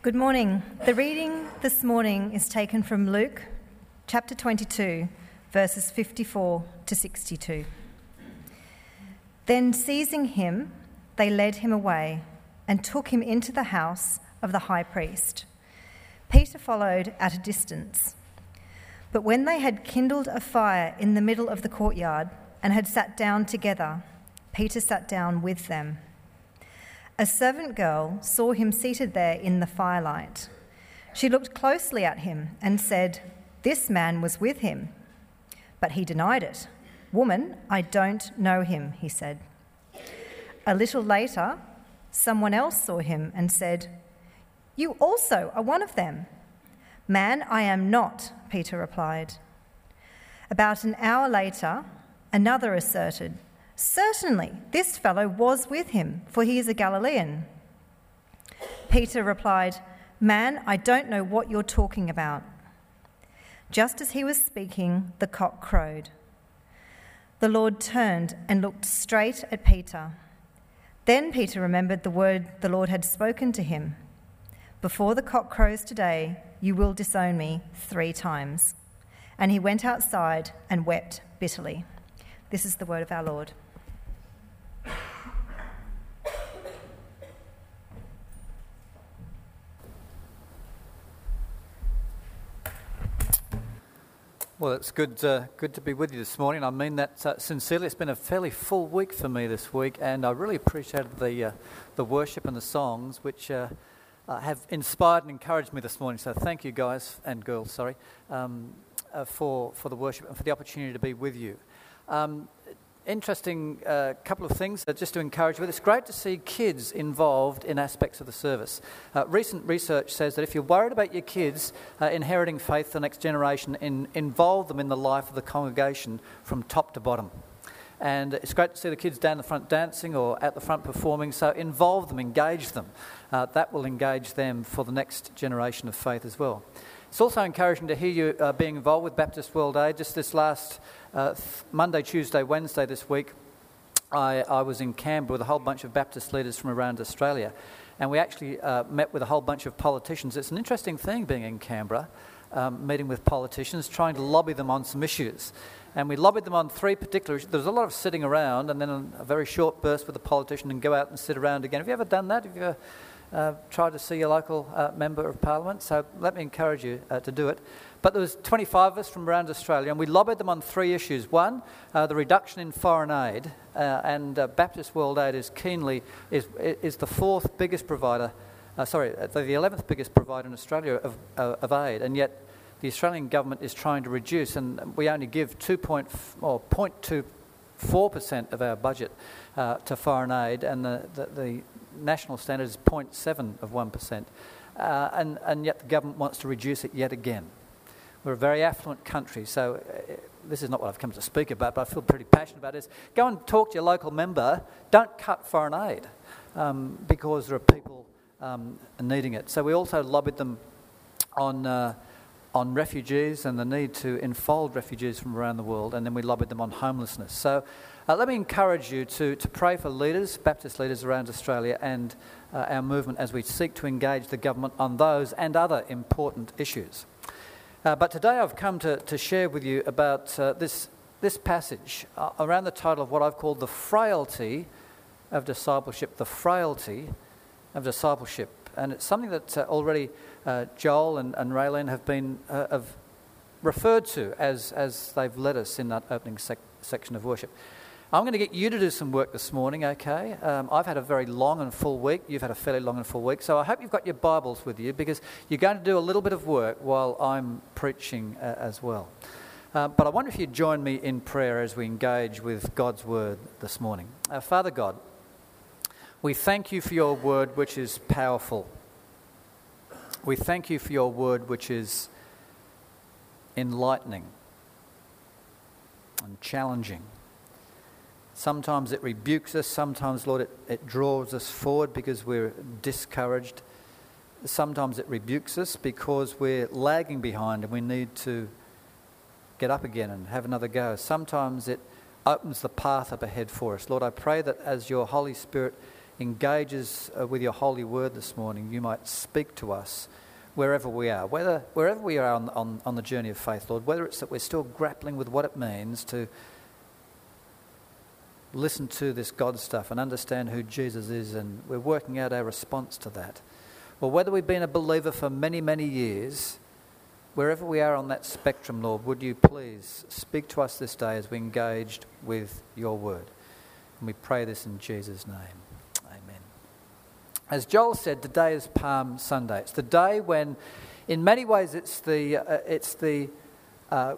Good morning. The reading this morning is taken from Luke chapter 22, verses 54 to 62. Then, seizing him, they led him away and took him into the house of the high priest. Peter followed at a distance. But when they had kindled a fire in the middle of the courtyard and had sat down together, Peter sat down with them. A servant girl saw him seated there in the firelight. She looked closely at him and said, This man was with him. But he denied it. Woman, I don't know him, he said. A little later, someone else saw him and said, You also are one of them. Man, I am not, Peter replied. About an hour later, another asserted, Certainly, this fellow was with him, for he is a Galilean. Peter replied, Man, I don't know what you're talking about. Just as he was speaking, the cock crowed. The Lord turned and looked straight at Peter. Then Peter remembered the word the Lord had spoken to him Before the cock crows today, you will disown me three times. And he went outside and wept bitterly. This is the word of our Lord. Well, it's good, uh, good to be with you this morning. I mean that uh, sincerely. It's been a fairly full week for me this week, and I really appreciated the, uh, the worship and the songs, which uh, uh, have inspired and encouraged me this morning. So thank you, guys and girls, sorry, um, uh, for, for the worship and for the opportunity to be with you. Um, interesting uh, couple of things uh, just to encourage you. It's great to see kids involved in aspects of the service. Uh, recent research says that if you're worried about your kids uh, inheriting faith, the next generation, in, involve them in the life of the congregation from top to bottom. And it's great to see the kids down the front dancing or at the front performing. So involve them, engage them. Uh, that will engage them for the next generation of faith as well. It's also encouraging to hear you uh, being involved with Baptist World Aid. Just this last uh, Monday, Tuesday, Wednesday this week, I, I, was in Canberra with a whole bunch of Baptist leaders from around Australia. And we actually uh, met with a whole bunch of politicians. It's an interesting thing being in Canberra, um, meeting with politicians, trying to lobby them on some issues. And we lobbied them on three particular issues. There was a lot of sitting around and then a very short burst with a politician and go out and sit around again. Have you ever done that? Have you ever uh, try to see your local uh, member of parliament. So let me encourage you uh, to do it. But there was 25 of us from around Australia, and we lobbied them on three issues. One, uh, the reduction in foreign aid, uh, and uh, Baptist World Aid is keenly is is the fourth biggest provider. sorry, the 11th biggest provider in Australia of, of aid, and yet the Australian government is trying to reduce, and we only give 2 point, or 0.24% of our budget uh, to foreign aid, and the, the, the, national standard is 0.7 of 1%, uh, and, and yet the government wants to reduce it yet again. We're a very affluent country, so uh, this is not what I've come to speak about, but I feel pretty passionate about this. Go and talk to your local member. Don't cut foreign aid um, because there are people um, needing it. So we also lobbied them on. Uh, on refugees and the need to enfold refugees from around the world, and then we lobbied them on homelessness. So uh, let me encourage you to, to pray for leaders, Baptist leaders around Australia, and uh, our movement as we seek to engage the government on those and other important issues. Uh, but today I've come to, to share with you about uh, this, this passage uh, around the title of what I've called the frailty of discipleship. The frailty of discipleship. And it's something that uh, Joel and, and Raylene have been have referred to as, as they've led us in that opening sec- section of worship. I'm going to get you to do some work this morning, okay? Um, I've had a very long and full week. You've had a fairly long and full week. So I hope you've got your Bibles with you because you're going to do a little bit of work while I'm preaching uh, as well. Uh, but I wonder if you'd join me in prayer as we engage with God's Word this morning. Uh, Father God, we thank you for your Word, which is powerful. We thank you for your Word, which is enlightening and challenging. Sometimes it rebukes us. Sometimes, Lord, it, it draws us forward because we're discouraged. Sometimes it rebukes us because we're lagging behind and we need to get up again and have another go. Sometimes it opens the path up ahead for us. Lord, I pray that as your Holy Spirit engages uh, with your holy word this morning, you might speak to us wherever we are, whether, wherever we are on, on, on the journey of faith, Lord, whether it's that we're still grappling with what it means to listen to this God stuff and understand who Jesus is, and we're working out our response to that. Or whether we've been a believer for many, many years, wherever we are on that spectrum, Lord, would you please speak to us this day as we engaged with your word? And we pray this in Jesus' name. As Joel said, today is Palm Sunday. It's the day when, in many ways, it's the, uh, it's the uh,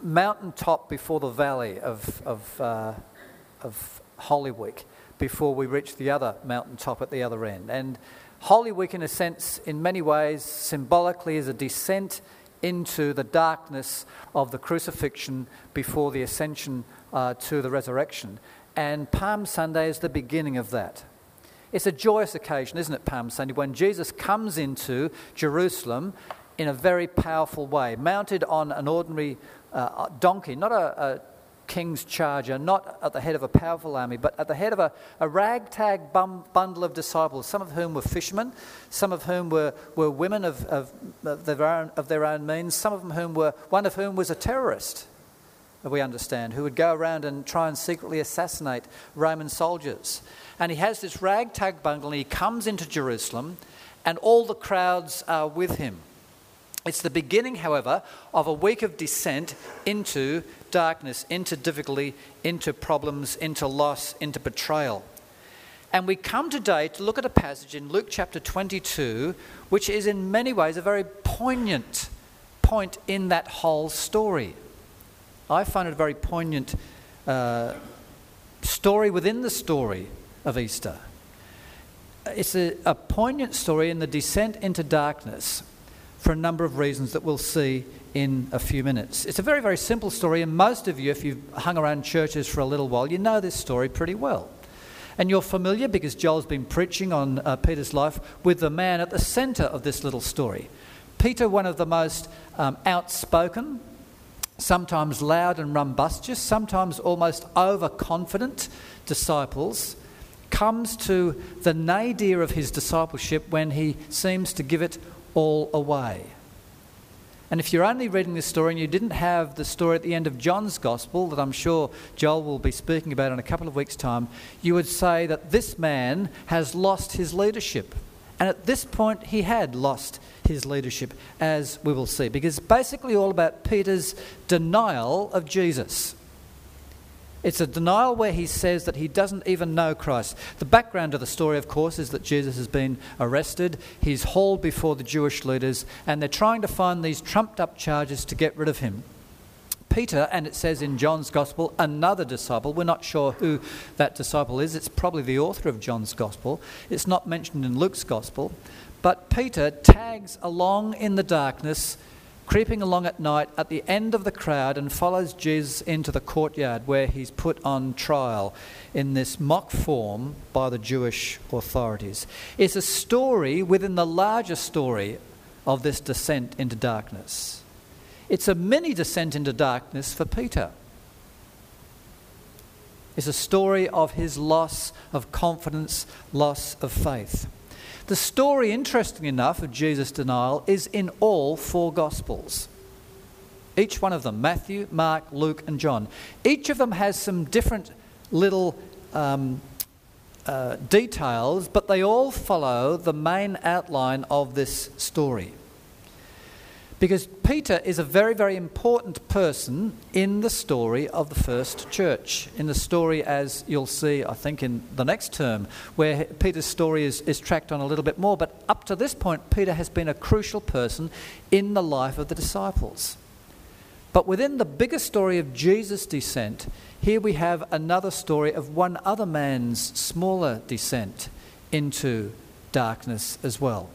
mountaintop before the valley of, of uh, of Holy Week before we reach the other mountaintop at the other end. And Holy Week, in a sense, in many ways, symbolically, is a descent into the darkness of the crucifixion before the ascension uh, to the resurrection. And Palm Sunday is the beginning of that. It's a joyous occasion, isn't it, Palm Sunday, when Jesus comes into Jerusalem in a very powerful way, mounted on an ordinary uh, donkey, not a, a king's charger, not at the head of a powerful army, but at the head of a, a ragtag bum, bundle of disciples, some of whom were fishermen, some of whom were, were women of, of, of, their own, of their own means, some of them whom were, one of whom was a terrorist, we understand, who would go around and try and secretly assassinate Roman soldiers. And he has this ragtag bundle and he comes into Jerusalem, and all the crowds are with him. It's the beginning, however, of a week of descent into darkness, into difficulty, into problems, into loss, into betrayal. And we come today to look at a passage in Luke chapter 22, which is in many ways a very poignant point in that whole story. I find it a very poignant uh, story within the story of Easter. It's a, a poignant story in the descent into darkness for a number of reasons that we'll see in a few minutes. It's a very, very simple story, and most of you, if you've hung around churches for a little while, you know this story pretty well. And you're familiar because Joel's been preaching on uh, Peter's life with the man at the centre of this little story. Peter, one of the most um, outspoken, sometimes loud and rumbustious, sometimes almost overconfident disciples, comes to the nadir of his discipleship when he seems to give it all away. And if you're only reading this story and you didn't have the story at the end of John's Gospel, that I'm sure Joel will be speaking about in a couple of weeks' time, you would say that this man has lost his leadership. And at this point, he had lost his leadership, as we will see, because basically all about Peter's denial of Jesus. It's a denial where he says that he doesn't even know Christ. The background of the story, of course, is that Jesus has been arrested. He's hauled before the Jewish leaders, and they're trying to find these trumped up charges to get rid of him. Peter, and it says in John's Gospel, another disciple. We're not sure who that disciple is. It's probably the author of John's Gospel. It's not mentioned in Luke's Gospel. But Peter tags along in the darkness creeping along at night at the end of the crowd and follows Jesus into the courtyard where he's put on trial in this mock form by the Jewish authorities. It's a story within the larger story of this descent into darkness. It's a mini descent into darkness for Peter. It's a story of his loss of confidence, loss of faith. The story, interesting enough, of Jesus' denial is in all four Gospels. Each one of them Matthew, Mark, Luke, and John. Each of them has some different little um, uh, details, but they all follow the main outline of this story. Because Peter is a very, very important person in the story of the first church. In the story, as you'll see, I think, in the next term, where Peter's story is, is tracked on a little bit more. But up to this point, Peter has been a crucial person in the life of the disciples. But within the bigger story of Jesus' descent, here we have another story of one other man's smaller descent into darkness as well.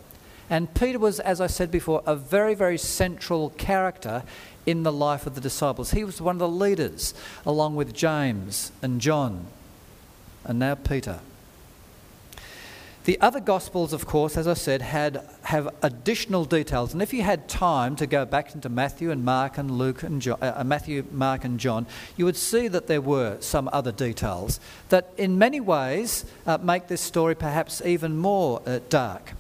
And Peter was, as I said before, a very, very central character in the life of the disciples. He was one of the leaders, along with James and John, and now Peter. The other Gospels, of course, as I said, had, have additional details. And if you had time to go back into Matthew and Mark and Luke and John, uh, uh, Matthew, Mark and John, you would see that there were some other details that, in many ways, uh, make this story perhaps even more uh, dark.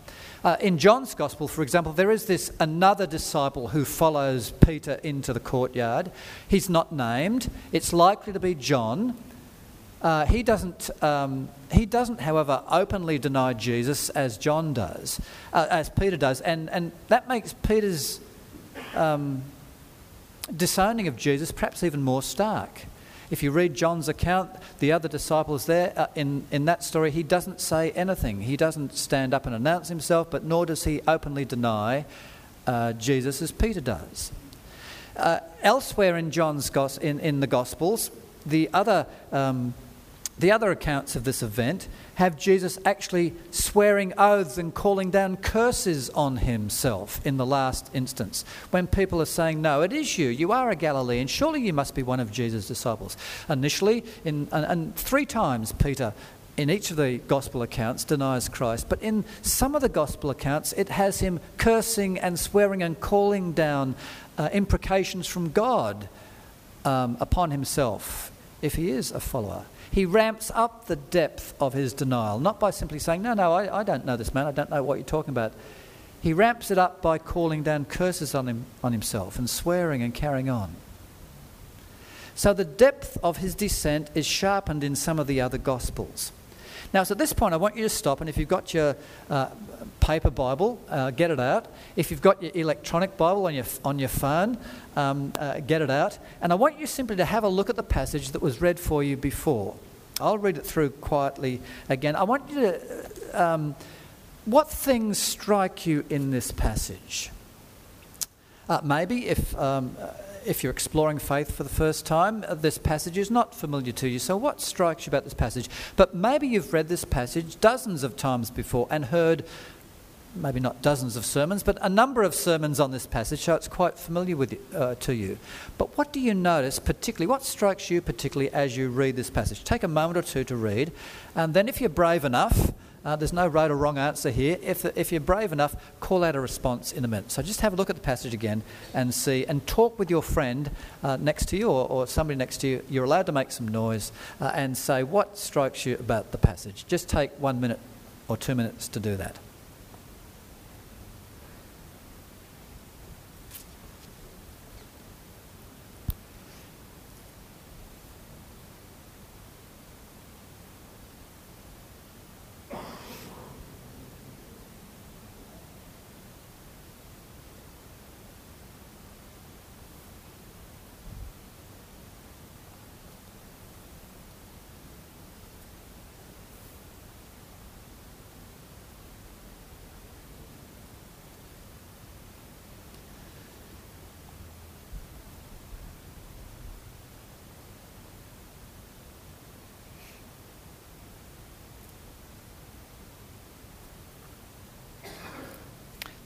Uh, in John's Gospel, for example, there is this another disciple who follows Peter into the courtyard. He's not named. It's likely to be John. Uh, he, doesn't, um, he doesn't, however, openly deny Jesus as John does, uh, as Peter does, and, and that makes Peter's um, disowning of Jesus perhaps even more stark. If you read John's account, the other disciples there, uh, in, in that story, he doesn't say anything. He doesn't stand up and announce himself, but nor does he openly deny uh, Jesus as Peter does. Uh, elsewhere in John's in, in the Gospels, the other um, the other accounts of this event have Jesus actually swearing oaths and calling down curses on himself in the last instance. When people are saying, No, it is you, you are a Galilean, surely you must be one of Jesus' disciples. Initially, in, and, and three times Peter in each of the gospel accounts denies Christ, but in some of the gospel accounts it has him cursing and swearing and calling down uh, imprecations from God um, upon himself if he is a follower he ramps up the depth of his denial, not by simply saying, No, no, I, I don't know this man, I don't know what you're talking about. He ramps it up by calling down curses on, him, on himself and swearing and carrying on. So the depth of his descent is sharpened in some of the other Gospels. Now, so at this point, I want you to stop, and if you've got your uh, paper Bible, uh, get it out. If you've got your electronic Bible on your, on your phone, um, uh, get it out. And I want you simply to have a look at the passage that was read for you before. I'll read it through quietly again. I want you to. Um, what things strike you in this passage? Uh, maybe if um, if you're exploring faith for the first time, uh, this passage is not familiar to you. So, what strikes you about this passage? But maybe you've read this passage dozens of times before and heard maybe not dozens of sermons, but a number of sermons on this passage, so it's quite familiar with uh, to you. But what do you notice particularly? What strikes you particularly as you read this passage? Take a moment or two to read, and then if you're brave enough, uh, there's no right or wrong answer here. If, if you're brave enough, call out a response in a minute. So just have a look at the passage again and see, and talk with your friend uh, next to you or, or, somebody next to you. You're allowed to make some noise uh, and say what strikes you about the passage. Just take one minute or two minutes to do that.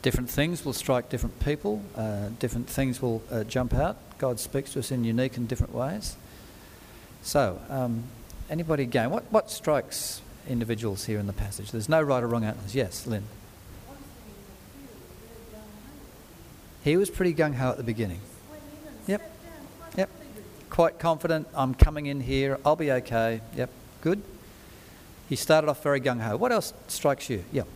Different things will strike different people, uh, different things will uh, jump out. God speaks to us in unique and different ways. So, um, anybody again? What, what strikes individuals here in the passage? There's no right or wrong answers. Yes, Lynn. He was pretty gung ho at the beginning. Yep. Yep. Quite confident. I'm coming in here. I'll be okay. Yep. Good. He started off very gung ho. What else strikes you? Yep.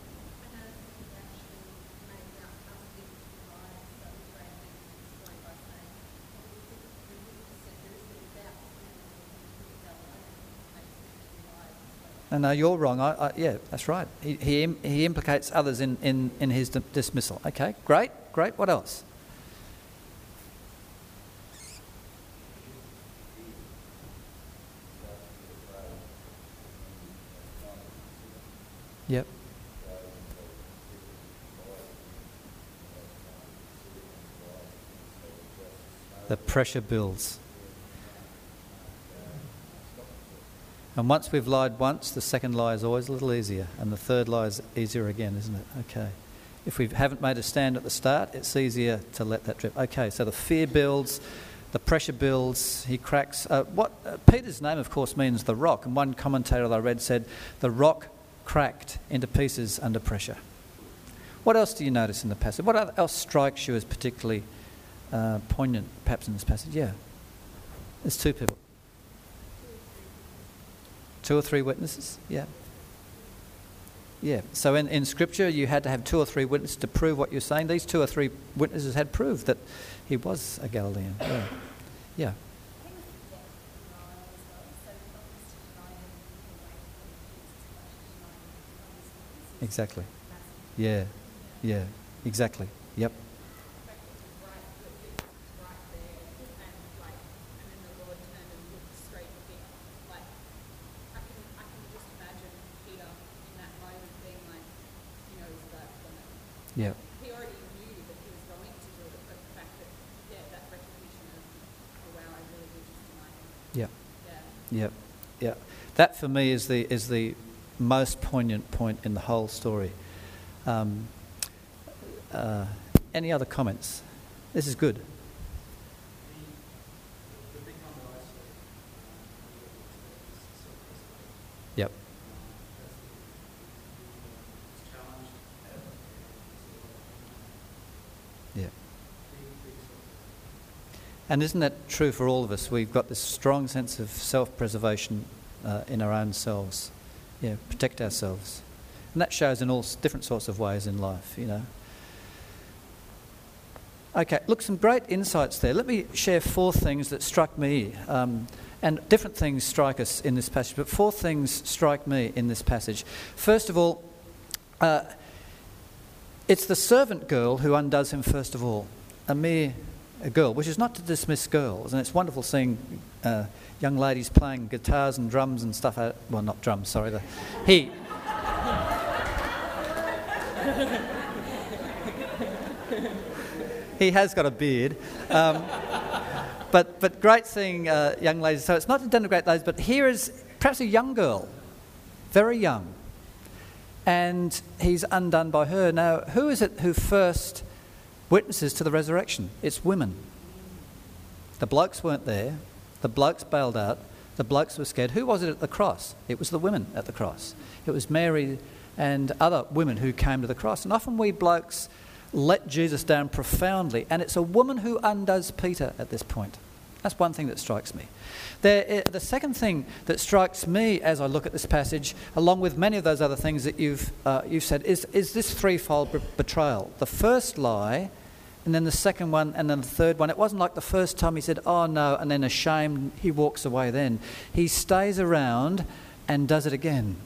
No, no, you're wrong. I, I, yeah, that's right. He, he, he implicates others in, in, in his dismissal. Okay, great, great. What else? Yep. The pressure builds. And once we've lied once, the second lie is always a little easier, and the third lie is easier again, isn't it? Okay. If we haven't made a stand at the start, it's easier to let that drip. Okay, so the fear builds, the pressure builds, he cracks. Uh, what uh, Peter's name, of course, means the rock, and one commentator that I read said the rock cracked into pieces under pressure. What else do you notice in the passage? What else strikes you as particularly uh, poignant, perhaps, in this passage? Yeah. There's two people. Two or three witnesses? Yeah. Yeah. So in, in Scripture, you had to have two or three witnesses to prove what you're saying. These two or three witnesses had proved that he was a Galilean. Yeah. Yeah. Exactly. Yeah. Yeah. Exactly. Yep. Yeah. He already knew that he was going to do it, but the fact that, yeah, that recognition of, oh wow, I really do just deny. Yeah. Yeah. Yeah. That for me is the is the most poignant point in the whole story. Um, uh, any other comments? This is good. Yep. Yeah. And isn't that true for all of us? We've got this strong sense of self preservation uh, in our own selves. Yeah, protect ourselves. And that shows in all different sorts of ways in life, you know. Okay, look, some great insights there. Let me share four things that struck me. Um, and different things strike us in this passage, but four things strike me in this passage. First of all, uh, it's the servant girl who undoes him first of all, a mere a girl, which is not to dismiss girls. And it's wonderful seeing uh, young ladies playing guitars and drums and stuff. Out, well, not drums, sorry. The, he. he has got a beard. Um, but, but great seeing uh, young ladies. So it's not to denigrate those, but here is perhaps a young girl, very young, and he's undone by her. Now, who is it who first witnesses to the resurrection? It's women. The blokes weren't there, the blokes bailed out, the blokes were scared. Who was it at the cross? It was the women at the cross. It was Mary and other women who came to the cross. And often we blokes let Jesus down profoundly, and it's a woman who undoes Peter at this point. That's one thing that strikes me. There, eh, the second thing that strikes me as I look at this passage, along with many of those other things that you've, uh, you've said, is, is this threefold betrayal. The first lie, and then the second one, and then the third one. It wasn't like the first time he said, oh no, and then ashamed, he walks away then. He stays around and does it again.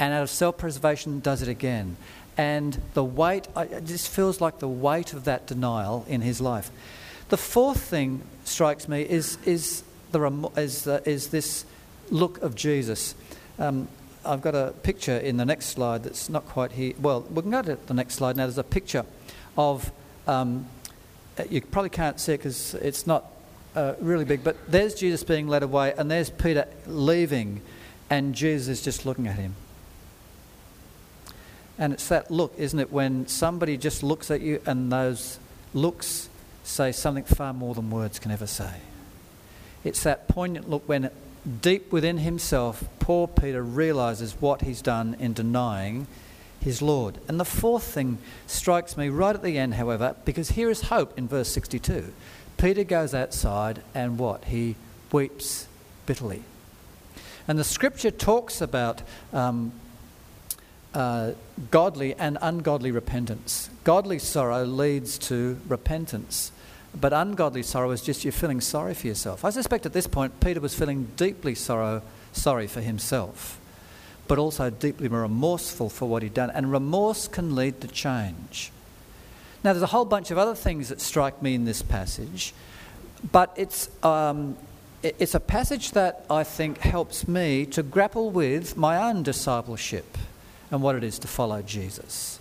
And out of self preservation, does it again. And the weight, it just feels like the weight of that denial in his life. The fourth thing strikes me is, is, the, is, is this look of Jesus. Um, I've got a picture in the next slide that's not quite here. Well, we can go to the next slide now. There's a picture of, um, you probably can't see it because it's not uh, really big, but there's Jesus being led away, and there's Peter leaving, and Jesus is just looking at him. And it's that look, isn't it, when somebody just looks at you and those looks say something far more than words can ever say. It's that poignant look when deep within himself, poor Peter realizes what he's done in denying his Lord. And the fourth thing strikes me right at the end, however, because here is hope in verse 62. Peter goes outside and what? He weeps bitterly. And the scripture talks about um, uh, godly and ungodly repentance. Godly sorrow leads to repentance, but ungodly sorrow is just you feeling sorry for yourself. I suspect at this point Peter was feeling deeply sorrow, sorry for himself, but also deeply remorseful for what he'd done, and remorse can lead to change. Now, there's a whole bunch of other things that strike me in this passage, but it's, um, it's a passage that I think helps me to grapple with my own discipleship and what it is to follow Jesus.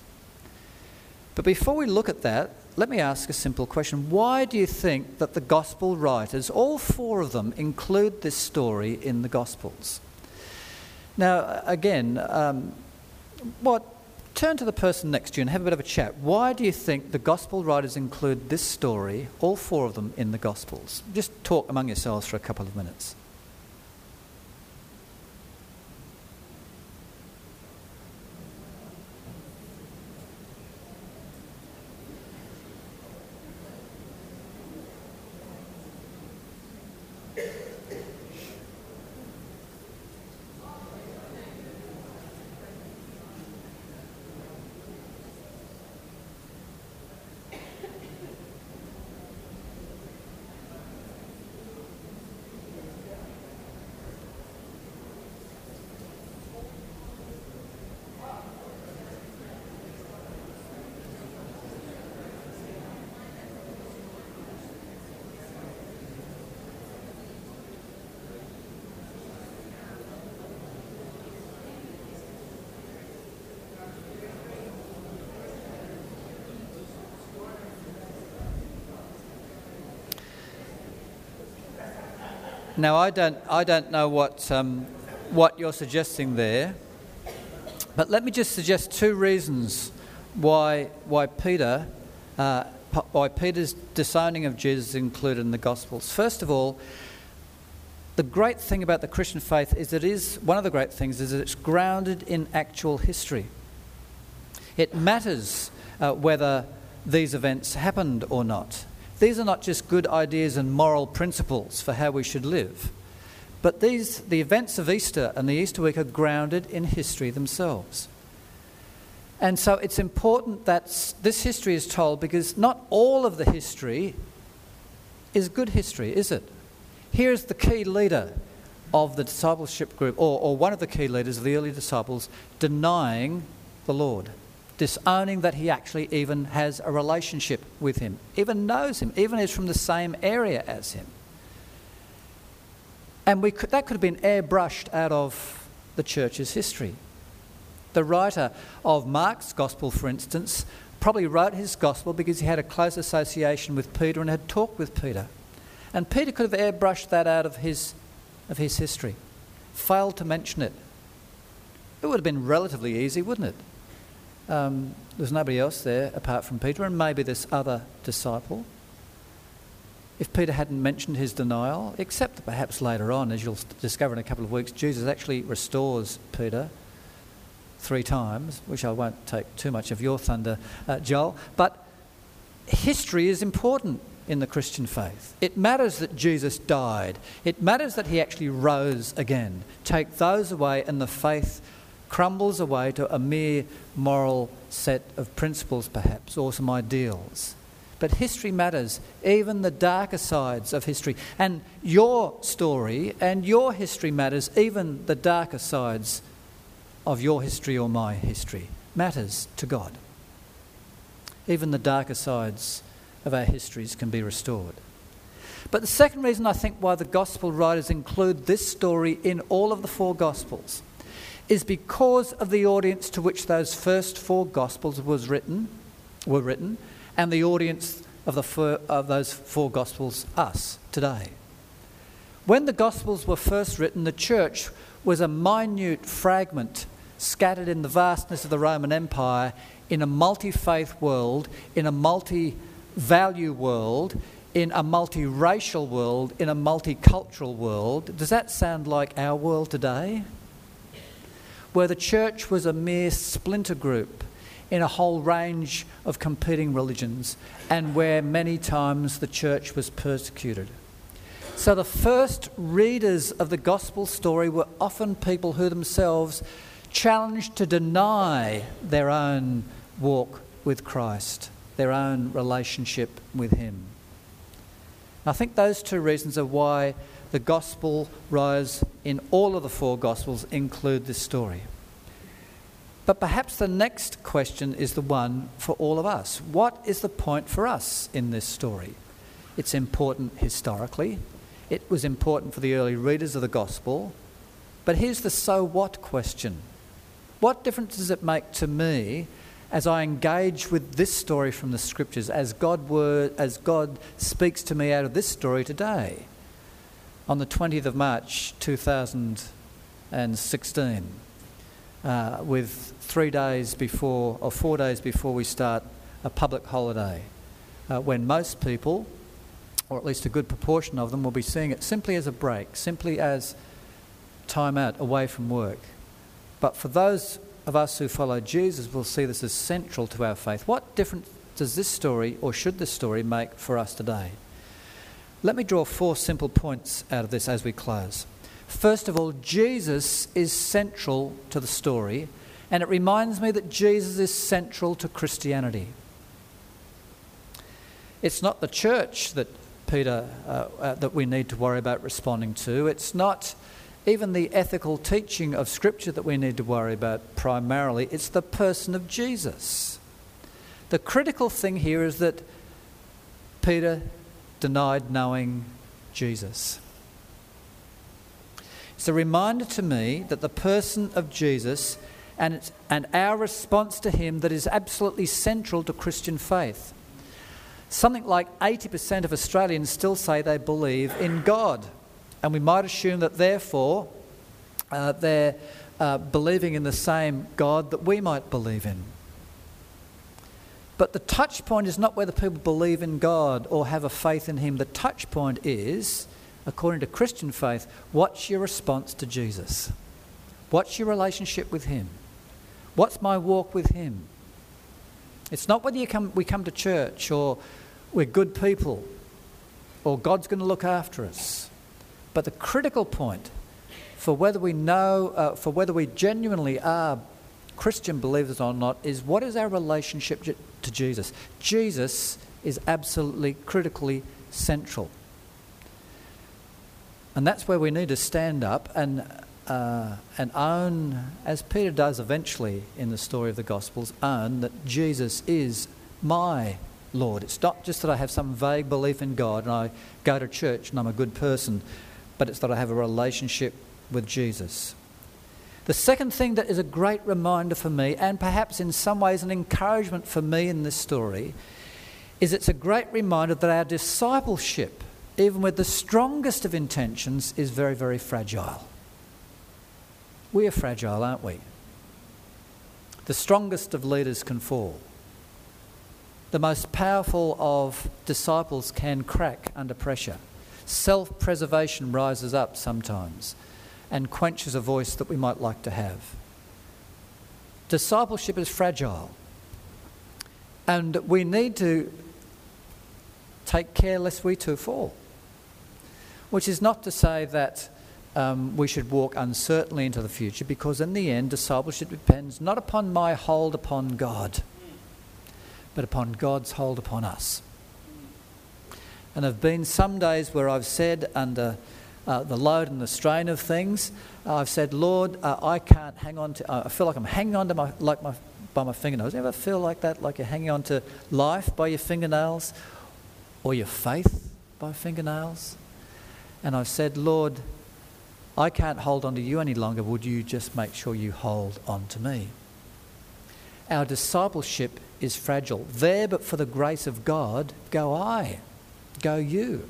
But before we look at that, let me ask a simple question. Why do you think that the gospel writers, all four of them, include this story in the gospels? Now, again, um, what? Turn to the person next to you and have a bit of a chat. Why do you think the gospel writers include this story, all four of them, in the gospels? Just talk among yourselves for a couple of minutes. Now, I don't, I don't know what, um, what you're suggesting there, but let me just suggest two reasons why, why Peter, uh, why Peter's disowning of Jesus is included in the Gospels. First of all, the great thing about the Christian faith is that it is one of the great things is that it's grounded in actual history. It matters uh, whether these events happened or not. These are not just good ideas and moral principles for how we should live, but these, the events of Easter and the Easter week are grounded in history themselves. And so it's important that this history is told because not all of the history is good history, is it? Here's the key leader of the discipleship group, or, or one of the key leaders of the early disciples, denying the Lord disowning that he actually even has a relationship with him, even knows him, even is from the same area as him. And could, that could have been airbrushed out of the church's history. The writer of Mark's gospel, for instance, probably wrote his gospel because he had a close association with Peter and had talked with Peter. And Peter could have airbrushed that out of his, of his history, failed to mention it. It would have been relatively easy, wouldn't it? Um, there's nobody else there apart from Peter and maybe this other disciple. If Peter hadn't mentioned his denial, except that perhaps later on, as you'll discover in a couple of weeks, Jesus actually restores Peter three times, which I won't take too much of your thunder, uh, Joel. But history is important in the Christian faith. It matters that Jesus died, it matters that he actually rose again. Take those away, and the faith crumbles away to a mere moral set of principles, perhaps, or some ideals. But history matters, even the darker sides of history. And your story and your history matters, even the darker sides of your history or my history matters to God. Even the darker sides of our histories can be restored. But the second reason I think why the gospel writers include this story in all of the four gospels is because of the audience to which those first four Gospels was written, were written, and the audience of, the four, of those four Gospels, us, today. When the Gospels were first written, the church was a minute fragment scattered in the vastness of the Roman Empire in a multi faith world, in a multi value world, in a multiracial world, in a multicultural world. Does that sound like our world today? Where the church was a mere splinter group in a whole range of competing religions and where many times the church was persecuted. So the first readers of the gospel story were often people who themselves challenged to deny their own walk with Christ, their own relationship with Him. I think those two reasons are why the gospel rise in all of the four gospels include this story. But perhaps the next question is the one for all of us. What is the point for us in this story? It's important historically, it was important for the early readers of the gospel. But here's the so what question What difference does it make to me as I engage with this story from the scriptures, as God, word, as God speaks to me out of this story today? On the 20th of March 2016 uh, with three days before or four days before we start a public holiday, uh, when most people, or at least a good proportion of them, will be seeing it simply as a break, simply as time out away from work. But for those of us who follow Jesus, we'll see this as central to our faith. What difference does this story, or should this story, make for us today? Let me draw four simple points out of this as we close. First of all, Jesus is central to the story, and it reminds me that Jesus is central to Christianity. It's not the church that Peter uh, uh, that we need to worry about responding to. It's not even the ethical teaching of Scripture that we need to worry about primarily. It's the person of Jesus. The critical thing here is that Peter denied knowing Jesus. It's a reminder to me that the person of Jesus and, and our response to him that is absolutely central to Christian faith. Something like 80% of Australians still say they believe in God. And we might assume that therefore uh, they're uh, believing in the same God that we might believe in. But the touch point is not whether people believe in God or have a faith in Him. The touch point is, according to Christian faith, what's your response to Jesus? What's your relationship with Him? What's my walk with Him? It's not whether come, we come to church or we're good people or God's going to look after us. But the critical point for whether we know, uh, for whether we genuinely are Christian believers or not, is what is our relationship to Jesus? Jesus is absolutely critically central. And that's where we need to stand up and, uh, and own, as Peter does eventually in the story of the Gospels, own that Jesus is my Lord. It's not just that I have some vague belief in God and I go to church and I'm a good person, but it's that I have a relationship with Jesus. The second thing that is a great reminder for me, and perhaps in some ways an encouragement for me in this story, is it's a great reminder that our discipleship, even with the strongest of intentions, is very, very fragile. We are fragile, aren't we? The strongest of leaders can fall. The most powerful of disciples can crack under pressure. Self preservation rises up sometimes and quenches a voice that we might like to have. Discipleship is fragile, and we need to take care lest we too fall. Which is not to say that um, we should walk uncertainly into the future, because in the end, discipleship depends not upon my hold upon God, but upon God's hold upon us. And there have been some days where I've said, under uh, the load and the strain of things, uh, I've said, Lord, uh, I can't hang on to, uh, I feel like I'm hanging on to my, like my, by my fingernails. Ever feel like that, like you're hanging on to life by your fingernails or your faith by fingernails? And I've said, Lord, I can't hold on to you any longer. Would you just make sure you hold on to me? Our discipleship is fragile. There, but for the grace of God, go I, go you.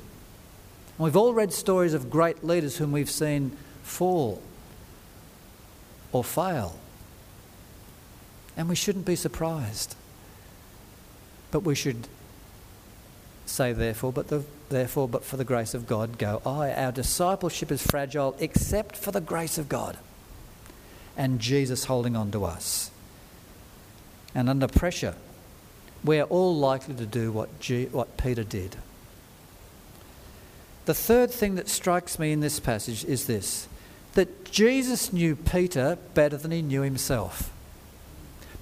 We've all read stories of great leaders whom we've seen fall or fail. And we shouldn't be surprised. But we should say, therefore, but the, therefore, but for the grace of God, go I. Our discipleship is fragile except for the grace of God and Jesus holding on to us. And under pressure, we're all likely to do what, G, what Peter did. The third thing that strikes me in this passage is this that Jesus knew Peter better than he knew himself.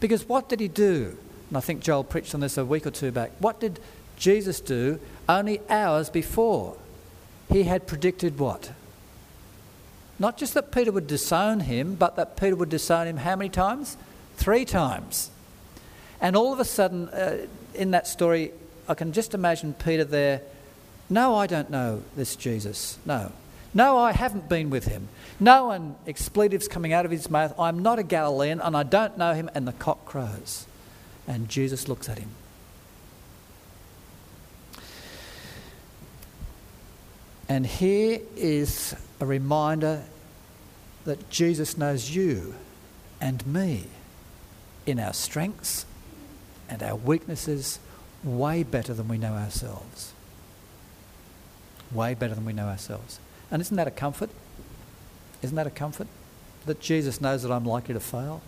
Because what did he do? And I think Joel preached on this a week or two back. What did Jesus do only hours before? He had predicted what? Not just that Peter would disown him, but that Peter would disown him how many times? Three times. And all of a sudden, uh, in that story, I can just imagine Peter there no, I don't know this Jesus. No. No, I haven't been with him. No, and expletives coming out of his mouth. I'm not a Galilean and I don't know him. And the cock crows. And Jesus looks at him. And here is a reminder that Jesus knows you and me in our strengths and our weaknesses way better than we know ourselves way better than we know ourselves. And isn't that a comfort? Isn't that a comfort? That Jesus knows that I'm likely to fail.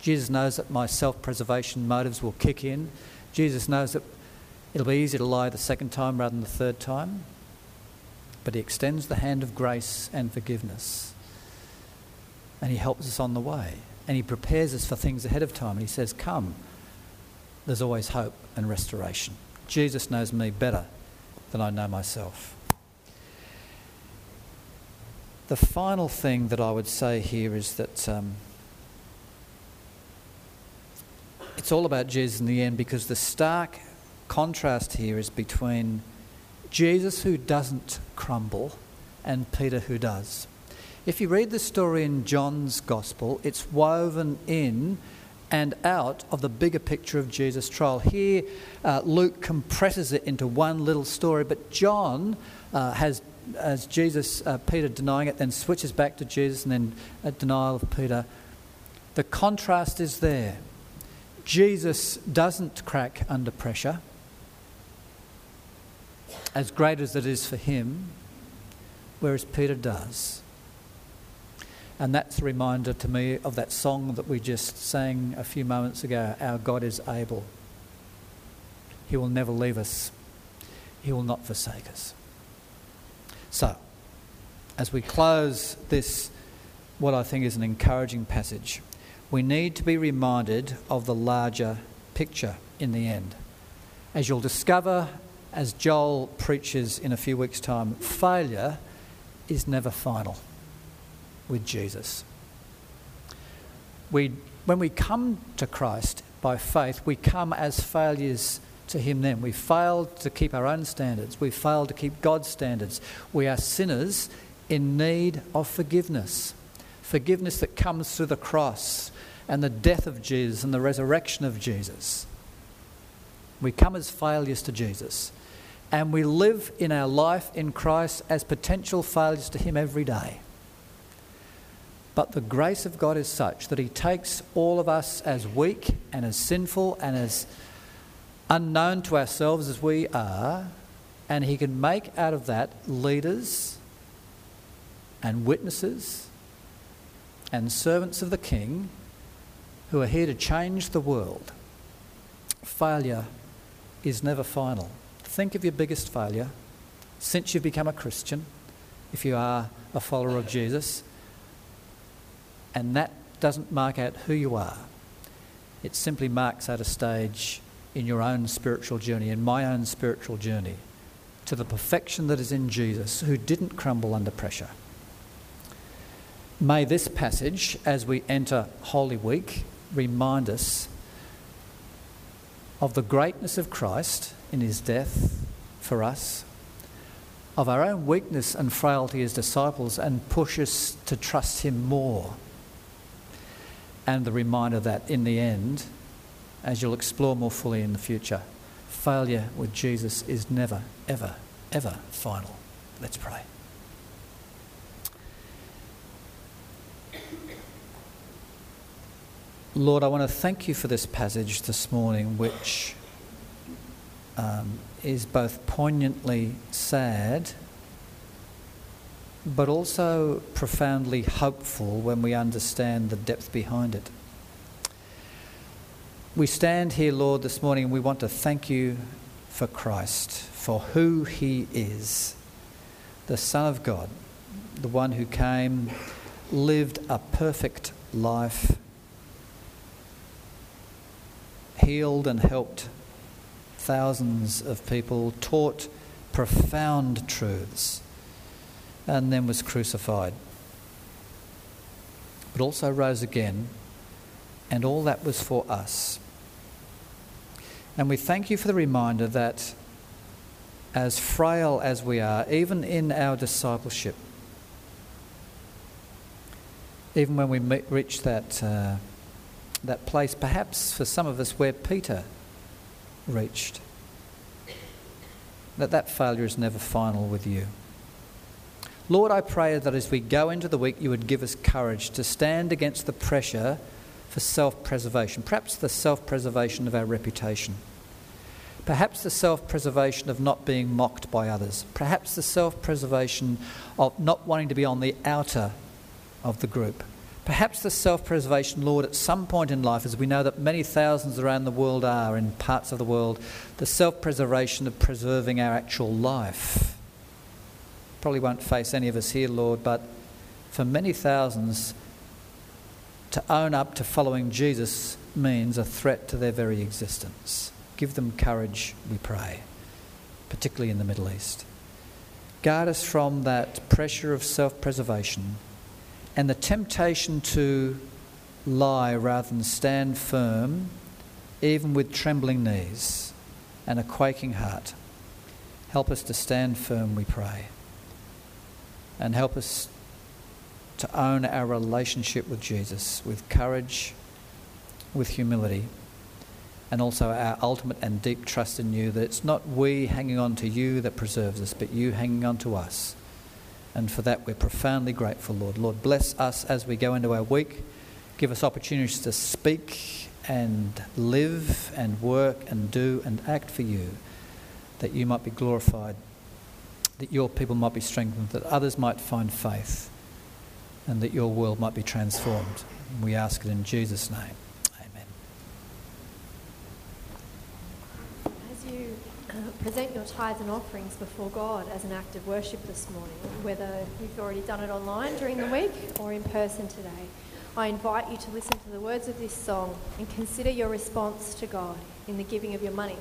Jesus knows that my self preservation motives will kick in. Jesus knows that it'll be easier to lie the second time rather than the third time. But He extends the hand of grace and forgiveness. And He helps us on the way. And He prepares us for things ahead of time. And He says, Come. There's always hope and restoration. Jesus knows me better than I know myself. The final thing that I would say here is that um, it's all about Jesus in the end because the stark contrast here is between Jesus who doesn't crumble and Peter who does. If you read the story in John's Gospel, it's woven in and out of the bigger picture of Jesus' trial. Here, uh, Luke compresses it into one little story, but John uh, has as Jesus, uh, Peter denying it, then switches back to Jesus, and then a denial of Peter. The contrast is there. Jesus doesn't crack under pressure, as great as it is for him, whereas Peter does. And that's a reminder to me of that song that we just sang a few moments ago Our God is able. He will never leave us, He will not forsake us. So, as we close this, what I think is an encouraging passage, we need to be reminded of the larger picture in the end. As you'll discover as Joel preaches in a few weeks' time, failure is never final with Jesus. We, when we come to Christ by faith, we come as failures to Him then. We failed to keep our own standards, we failed to keep God's standards. We are sinners in need of forgiveness. Forgiveness that comes through the cross and the death of Jesus and the resurrection of Jesus. We come as failures to Jesus. And we live in our life in Christ as potential failures to Him every day. But the grace of God is such that He takes all of us as weak and as sinful and as unknown to ourselves as we are, and He can make out of that leaders and witnesses and servants of the King who are here to change the world. Failure is never final. Think of your biggest failure since you've become a Christian, if you are a follower of Jesus and that doesn't mark out who you are. It simply marks out a stage in your own spiritual journey, in my own spiritual journey, to the perfection that is in Jesus, who didn't crumble under pressure. May this passage, as we enter Holy Week, remind us of the greatness of Christ in his death for us, of our own weakness and frailty as disciples, and push us to trust him more and the reminder that in the end, as you'll explore more fully in the future, failure with Jesus is never, ever, ever final. Let's pray. Lord, I want to thank you for this passage this morning, which um, is both poignantly sad but also profoundly hopeful when we understand the depth behind it. We stand here, Lord, this morning and we want to thank you for Christ, for who he is the Son of God, the one who came, lived a perfect life, healed and helped thousands of people, taught profound truths and then was crucified. But also rose again, and all that was for us. And we thank you for the reminder that as frail as we are, even in our discipleship, even when we reach that, uh, that place, perhaps for some of us where Peter reached, that that failure is never final with you. Lord, I pray that as we go into the week, you would give us courage to stand against the pressure for self preservation, perhaps the self preservation of our reputation, perhaps the self preservation of not being mocked by others, perhaps the self preservation of not wanting to be on the outer of the group. Perhaps the self preservation, Lord, at some point in life, as we know that many thousands around the world are in parts of the world, the self preservation of preserving our actual life. Probably won't face any of us here, Lord, but for many thousands, to own up to following Jesus means a threat to their very existence. Give them courage, we pray, particularly in the Middle East. Guard us from that pressure of self preservation and the temptation to lie rather than stand firm, even with trembling knees and a quaking heart. Help us to stand firm, we pray and help us to own our relationship with Jesus with courage, with humility, and also our ultimate and deep trust in you that it's not we hanging on to you that preserves us, but you hanging on to us And for that, we're profoundly grateful, Lord. Lord, bless us as we go into our week. Give us opportunities to speak and live and work and do and act for you, that you might be glorified, that your people might be strengthened, that others might find faith, and that your world might be transformed. We ask it in Jesus' name. Amen. As you uh, present your tithes and offerings before God as an act of worship this morning, whether you've already done it online during the week or in person today, I invite you to listen to the words of this song and consider your response to God in the giving of your money.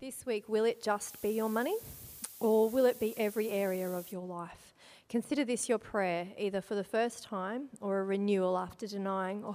This week, will it just be your money or will it be every area of your life? Consider this your prayer, either for the first time or a renewal after denying or